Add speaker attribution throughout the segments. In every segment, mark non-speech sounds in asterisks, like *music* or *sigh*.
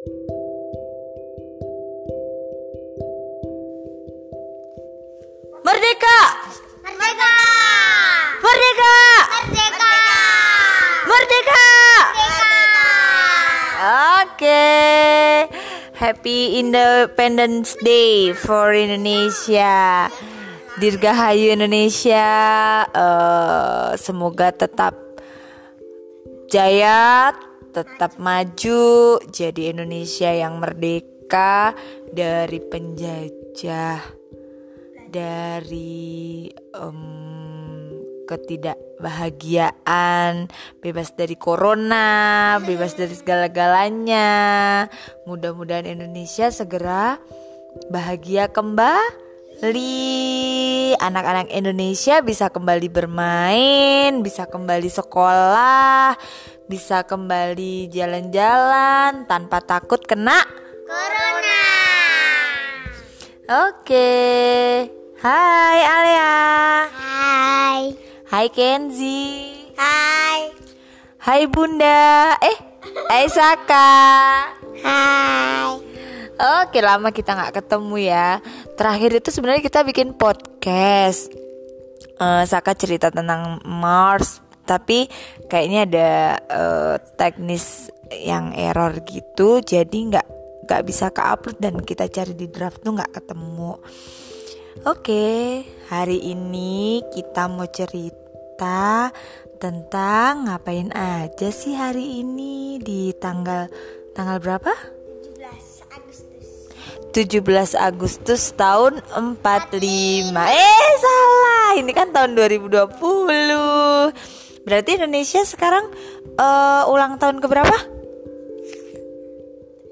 Speaker 1: Merdeka!
Speaker 2: Merdeka!
Speaker 1: Merdeka!
Speaker 2: Merdeka!
Speaker 1: Merdeka!
Speaker 2: Merdeka!
Speaker 1: Oke. Happy Independence Day for Indonesia. Dirgahayu Indonesia. eh, semoga tetap jaya, tetap maju jadi Indonesia yang merdeka dari penjajah, dari em, ketidakbahagiaan, bebas dari corona, bebas dari segala-galanya. Mudah-mudahan Indonesia segera bahagia kembali. Anak-anak Indonesia bisa kembali bermain, bisa kembali sekolah, bisa kembali jalan-jalan tanpa takut kena.
Speaker 2: Corona!
Speaker 1: Oke. Hai Alia.
Speaker 2: Hai!
Speaker 1: Hai Kenzi.
Speaker 2: Hai!
Speaker 1: Hai Bunda. Eh, Hai Saka.
Speaker 2: Hai!
Speaker 1: Oke, lama kita nggak ketemu ya. Terakhir itu sebenarnya kita bikin podcast. Eh, Saka cerita tentang Mars, tapi kayaknya ada eh, teknis yang error gitu, jadi nggak nggak bisa ke upload dan kita cari di draft tuh nggak ketemu. Oke, hari ini kita mau cerita tentang ngapain aja sih hari ini? Di tanggal tanggal berapa?
Speaker 2: 17 Agustus.
Speaker 1: 17 Agustus tahun 45 Eh salah. Ini kan tahun 2020 Berarti Indonesia sekarang eh, ulang tahun keberapa?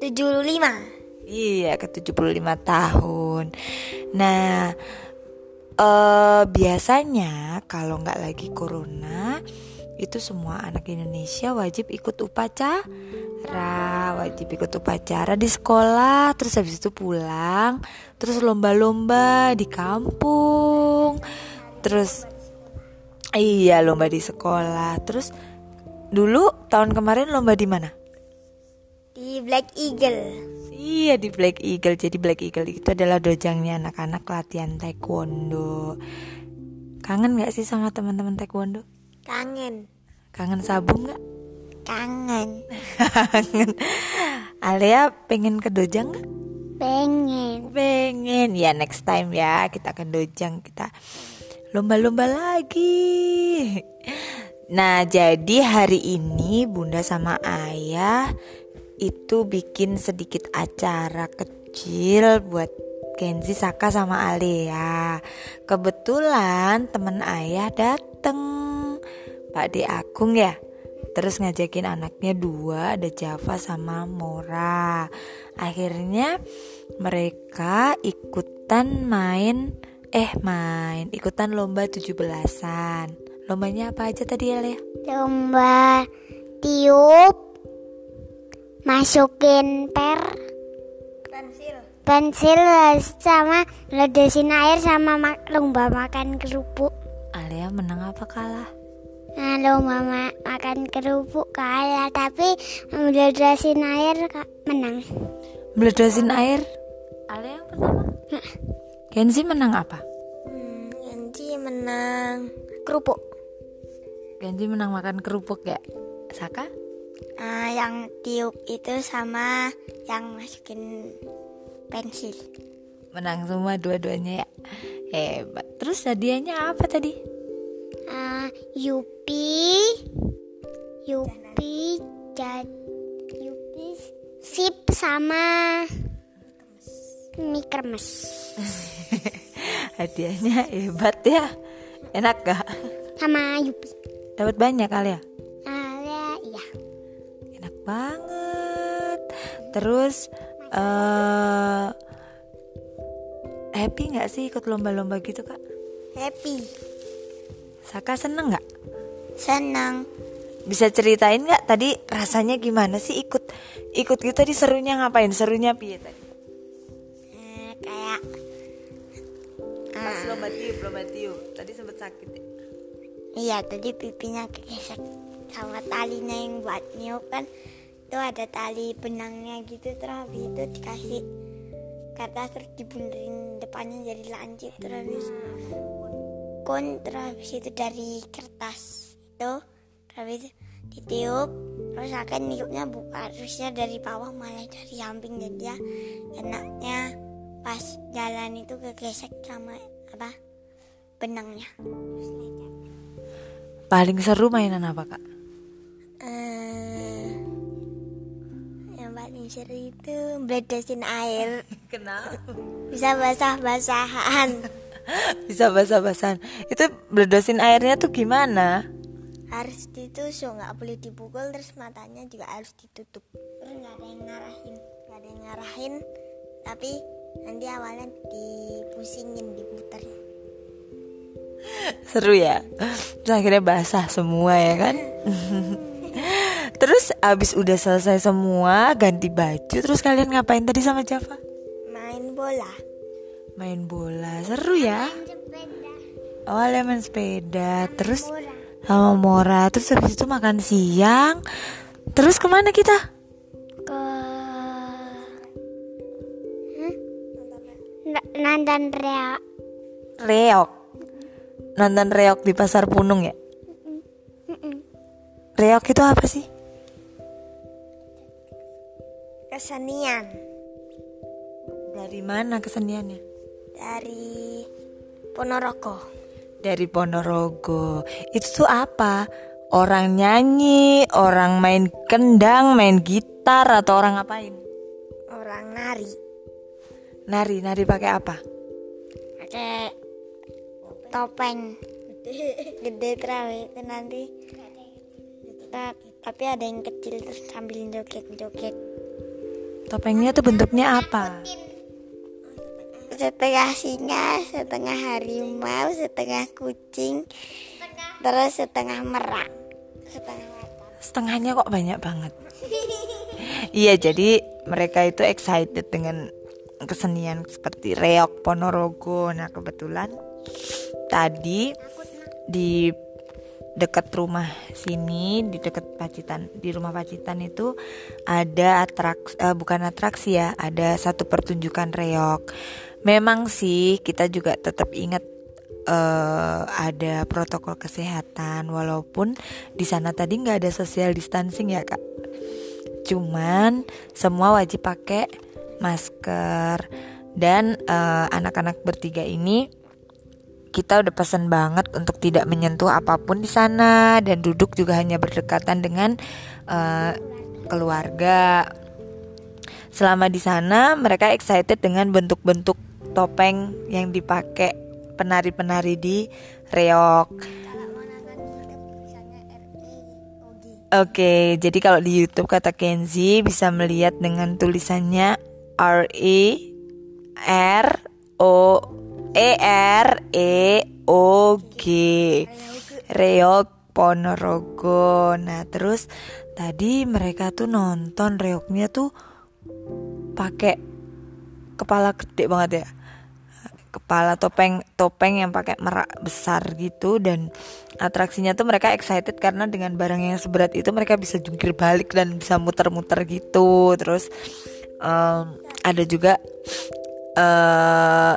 Speaker 2: 75
Speaker 1: Iya ke 75 tahun. Nah eh biasanya kalau nggak lagi corona itu semua anak Indonesia wajib ikut upacara. Wajib ikut upacara di sekolah terus habis itu pulang terus lomba-lomba di kampung terus iya lomba di sekolah. Terus dulu tahun kemarin lomba di mana?
Speaker 2: Di Black Eagle.
Speaker 1: Iya di Black Eagle. Jadi Black Eagle itu adalah dojangnya anak-anak latihan taekwondo. Kangen gak sih sama teman-teman taekwondo?
Speaker 2: Kangen.
Speaker 1: Kangen sabung gak?
Speaker 2: Kangen.
Speaker 1: Kangen. Alia pengen ke dojang gak?
Speaker 2: Pengen.
Speaker 1: Pengen. Ya next time ya kita ke dojang Kita lomba-lomba lagi Nah jadi hari ini bunda sama ayah itu bikin sedikit acara kecil buat Kenzi, Saka sama Alea. Kebetulan temen ayah dateng, Pak De Agung ya. Terus ngajakin anaknya dua, ada Java sama Mora. Akhirnya mereka ikutan main, eh main, ikutan lomba 17-an. Lombanya apa aja tadi Alea?
Speaker 2: Lomba tiup Masukin per Pensil Pensil sama ledesin air sama mak- lomba makan kerupuk
Speaker 1: Alea menang apa kalah?
Speaker 2: Nah, lomba ma- makan kerupuk kalah tapi ledesin air menang
Speaker 1: Meledasin air. Alea yang pertama. Kenzi menang apa?
Speaker 2: hmm, Yanti menang kerupuk
Speaker 1: Kenzi menang makan kerupuk ya. Saka?
Speaker 2: Ah, yang tiup itu sama yang masukin pensil
Speaker 1: Menang semua dua-duanya ya. Hebat. Terus hadiahnya apa tadi?
Speaker 2: Ah, Yupi Yupi jad Yupi sip sama mie kremes *laughs*
Speaker 1: Hadiahnya hebat ya. Enak gak?
Speaker 2: sama Yupi
Speaker 1: Dapat banyak kali ya?
Speaker 2: ya iya
Speaker 1: Enak banget. Terus eh happy nggak sih ikut lomba-lomba gitu kak?
Speaker 2: happy
Speaker 1: Saka seneng nggak?
Speaker 2: senang
Speaker 1: Bisa ceritain nggak tadi rasanya gimana sih ikut ikut gitu tadi serunya ngapain? Serunya piye tadi? Tiup, lomba tiup. Tadi sempet sakit ya?
Speaker 2: iya tadi pipinya kegesek sama talinya yang buat niup kan itu ada tali benangnya gitu terus habis itu dikasih kertas terus dibunderin depannya jadi lancip terus habis kun terus habis itu dari kertas itu terus habis ditiup terus akan niupnya buka terusnya dari bawah malah dari samping jadi ya enaknya pas jalan itu kegesek sama apa? Benangnya.
Speaker 1: Paling seru mainan apa kak?
Speaker 2: Eh yang paling seru itu bledesin air. *laughs*
Speaker 1: Kenapa?
Speaker 2: Bisa basah-basahan. *laughs*
Speaker 1: Bisa basah-basahan. Itu bledosin airnya tuh gimana?
Speaker 2: Harus ditusuk nggak boleh dipukul terus matanya juga harus ditutup. Nggak ada yang ngarahin nggak ada yang ngarahin tapi nanti awalnya dipusingin diputerin.
Speaker 1: Seru ya. Terus akhirnya basah semua ya kan? *laughs* Terus abis udah selesai semua ganti baju terus kalian ngapain tadi sama Java?
Speaker 2: Main bola.
Speaker 1: Main bola. Seru ya. Awalnya main sepeda. Terus sama Mora. Terus habis itu makan siang. Terus
Speaker 2: ke mana kita nonton reok
Speaker 1: reok nonton reok di pasar punung ya reok itu apa sih
Speaker 2: kesenian
Speaker 1: dari mana keseniannya
Speaker 2: dari Ponorogo
Speaker 1: dari Ponorogo. Itu tuh apa? Orang nyanyi, orang main kendang, main gitar atau orang ngapain?
Speaker 2: Orang nari.
Speaker 1: Nari, nari pakai apa?
Speaker 2: Pakai topeng. Gede terawih itu nanti. Tapi ada yang kecil terus sambil joget-joget.
Speaker 1: Topengnya tuh bentuknya apa?
Speaker 2: Setengah singa, setengah harimau, setengah kucing, terus setengah merak, setengah
Speaker 1: Setengahnya kok banyak banget. iya, jadi mereka itu excited dengan kesenian seperti reok Ponorogo. Nah, kebetulan tadi di dekat rumah sini di dekat Pacitan di rumah Pacitan itu ada atraksi uh, bukan atraksi ya ada satu pertunjukan reok memang sih kita juga tetap ingat uh, ada protokol kesehatan walaupun di sana tadi nggak ada social distancing ya kak cuman semua wajib pakai masker dan uh, anak-anak bertiga ini kita udah pesan banget untuk tidak menyentuh apa pun di sana dan duduk juga hanya berdekatan dengan uh, keluarga. Selama di sana mereka excited dengan bentuk-bentuk topeng yang dipakai penari-penari di reok. Oke, jadi kalau di YouTube kata Kenzi bisa melihat dengan tulisannya R E R O E R E O G. Reok Ponorogo. Nah, terus tadi mereka tuh nonton reoknya tuh pakai kepala gede banget ya. Kepala topeng topeng yang pakai merak besar gitu dan atraksinya tuh mereka excited karena dengan barang yang seberat itu mereka bisa jungkir balik dan bisa muter-muter gitu. Terus um, ada juga uh,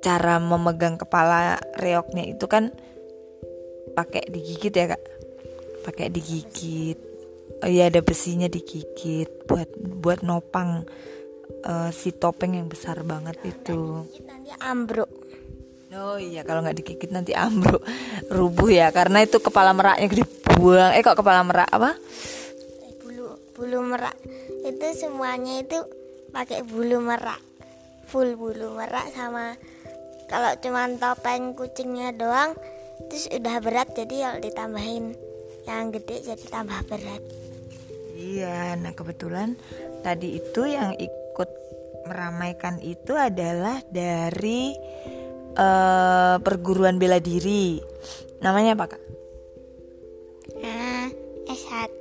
Speaker 1: cara memegang kepala reoknya itu kan pakai digigit ya kak? Pakai digigit. Oh iya ada besinya digigit buat buat nopang uh, si topeng yang besar banget itu.
Speaker 2: Nanti ambruk.
Speaker 1: Oh iya kalau nggak digigit nanti ambruk rubuh ya karena itu kepala meraknya dibuang eh kok kepala merak apa?
Speaker 2: Eh, bulu bulu merak itu semuanya itu pakai bulu merak full bulu merak sama kalau cuma topeng kucingnya doang terus udah berat jadi kalau ditambahin yang gede jadi tambah berat
Speaker 1: iya nah kebetulan tadi itu yang ikut meramaikan itu adalah dari uh, perguruan bela diri. Namanya apa kak?
Speaker 2: Uh, SH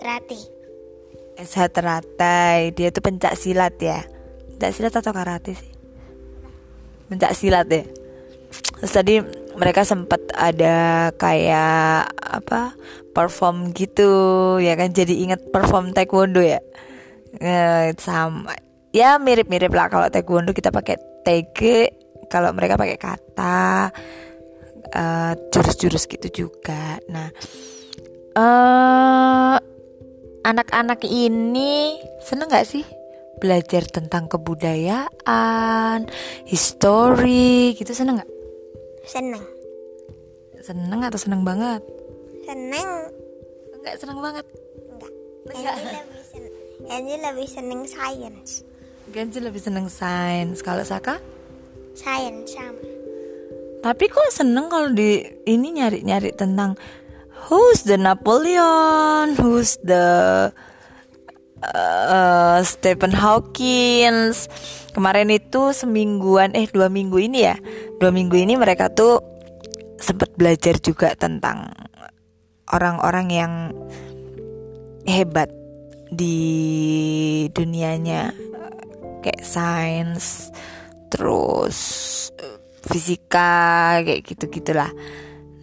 Speaker 1: SH Teratai. Dia tuh pencak silat ya. Pencak silat atau karate sih? Pencak silat ya. Terus tadi mereka sempat ada kayak apa perform gitu ya kan jadi inget perform taekwondo ya e, sama ya mirip-mirip lah kalau taekwondo kita pakai tege kalau mereka pakai kata eh, jurus-jurus gitu juga nah uh, anak-anak ini seneng gak sih belajar tentang kebudayaan, history gitu seneng gak?
Speaker 2: Seneng.
Speaker 1: Seneng atau seneng banget?
Speaker 2: Seneng.
Speaker 1: Enggak seneng banget.
Speaker 2: Enggak. Enggak. lebih seneng. Genji lebih seneng science.
Speaker 1: Genji lebih seneng science. Kalau Saka?
Speaker 2: Science sama.
Speaker 1: Tapi kok seneng kalau di ini nyari-nyari tentang who's the Napoleon, who's the uh, Stephen Hawking. Kemarin itu semingguan, eh dua minggu ini ya, dua minggu ini mereka tuh sempat belajar juga tentang orang-orang yang hebat di dunianya. Kayak sains terus fisika kayak gitu gitulah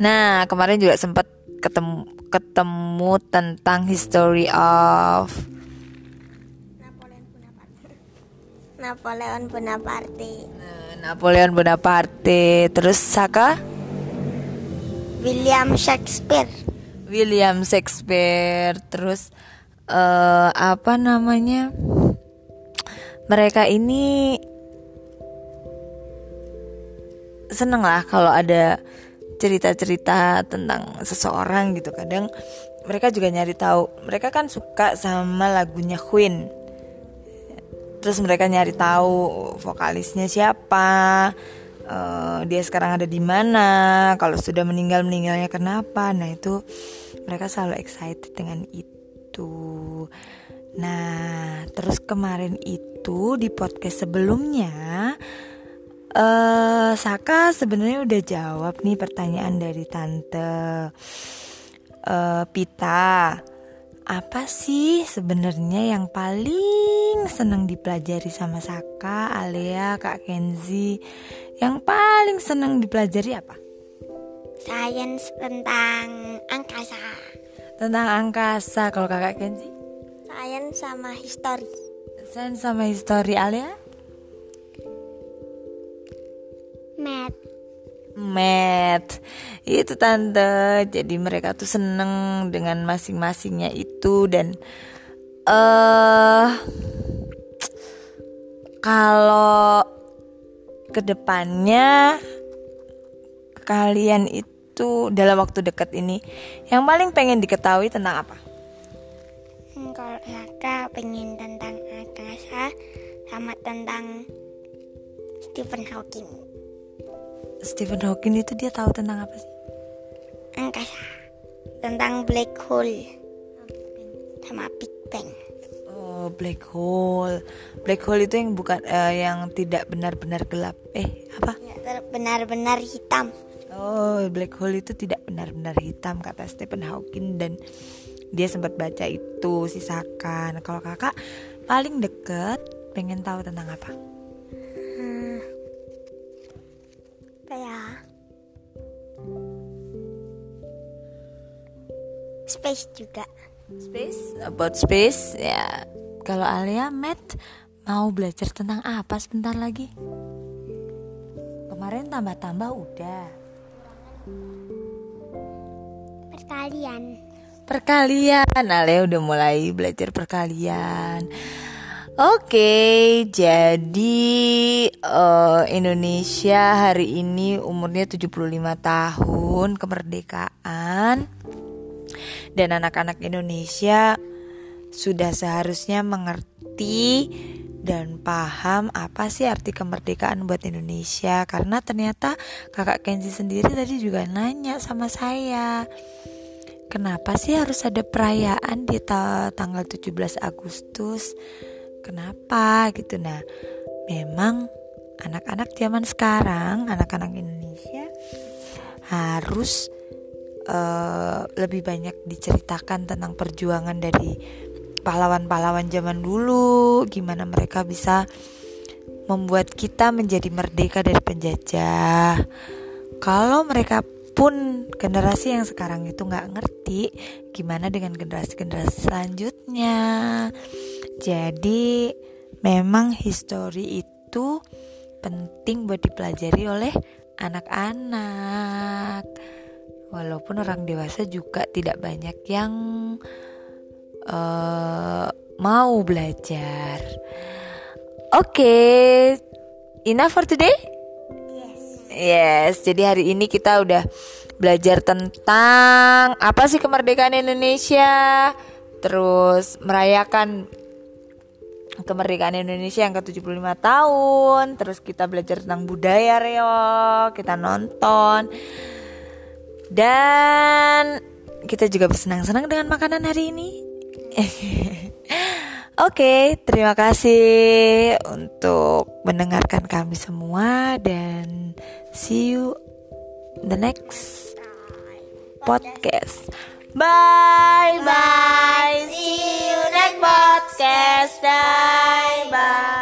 Speaker 1: nah kemarin juga sempat ketemu ketemu tentang history of
Speaker 2: Napoleon Bonaparte.
Speaker 1: Nah, Napoleon Bonaparte. Terus Saka
Speaker 2: William Shakespeare.
Speaker 1: William Shakespeare. Terus uh, apa namanya? Mereka ini seneng lah kalau ada cerita-cerita tentang seseorang gitu. Kadang mereka juga nyari tahu. Mereka kan suka sama lagunya Queen. Terus mereka nyari tahu vokalisnya siapa uh, dia sekarang ada di mana kalau sudah meninggal meninggalnya kenapa. Nah itu mereka selalu excited dengan itu. Nah terus kemarin itu di podcast sebelumnya uh, Saka sebenarnya udah jawab nih pertanyaan dari tante uh, Pita. Apa sih sebenarnya yang paling senang dipelajari sama Saka, Alea, Kak Kenzi? Yang paling senang dipelajari apa?
Speaker 2: Sains tentang angkasa.
Speaker 1: Tentang angkasa. Kalau Kakak Kenzi?
Speaker 2: Sains sama histori.
Speaker 1: Sains sama histori Alea?
Speaker 2: Math.
Speaker 1: Math. Itu tante. Jadi mereka tuh seneng dengan masing-masingnya itu dan eh uh, kalau ke depannya kalian itu dalam waktu dekat ini yang paling pengen diketahui tentang apa?
Speaker 2: Hmm, kalau kakak pengen tentang angkasa sama tentang Stephen Hawking.
Speaker 1: Stephen Hawking itu dia tahu tentang apa sih?
Speaker 2: Angkasa. Tentang black hole. Sama Big Bang.
Speaker 1: Oh, black hole. Black hole itu yang bukan uh, yang tidak benar-benar gelap. Eh, apa?
Speaker 2: Benar-benar hitam.
Speaker 1: Oh, black hole itu tidak benar-benar hitam kata Stephen Hawking dan dia sempat baca itu sisakan. Kalau kakak paling deket pengen tahu tentang apa?
Speaker 2: Space juga.
Speaker 1: Space? About space? Ya kalau Alia Matt mau belajar tentang apa sebentar lagi? Kemarin tambah-tambah udah.
Speaker 2: Perkalian.
Speaker 1: Perkalian. Alia udah mulai belajar perkalian. Oke, jadi uh, Indonesia hari ini umurnya 75 tahun kemerdekaan dan anak-anak Indonesia sudah seharusnya mengerti dan paham apa sih arti kemerdekaan buat Indonesia. Karena ternyata kakak Kenzi sendiri tadi juga nanya sama saya kenapa sih harus ada perayaan di tanggal 17 Agustus? Kenapa? Gitu. Nah memang anak-anak zaman sekarang anak-anak Indonesia harus uh, lebih banyak diceritakan tentang perjuangan dari pahlawan-pahlawan zaman dulu, gimana mereka bisa membuat kita menjadi merdeka dari penjajah. kalau mereka pun generasi yang sekarang itu nggak ngerti gimana dengan generasi-generasi selanjutnya jadi memang histori itu penting buat dipelajari oleh anak-anak walaupun orang dewasa juga tidak banyak yang uh, mau belajar oke okay. enough for today Yes, jadi hari ini kita udah belajar tentang apa sih kemerdekaan Indonesia, terus merayakan kemerdekaan Indonesia yang ke-75 tahun, terus kita belajar tentang budaya Reo, kita nonton. Dan kita juga bersenang-senang dengan makanan hari ini. *laughs* Oke, okay, terima kasih untuk mendengarkan kami semua dan see you the next podcast. Bye bye. See you next podcast.
Speaker 2: Bye bye.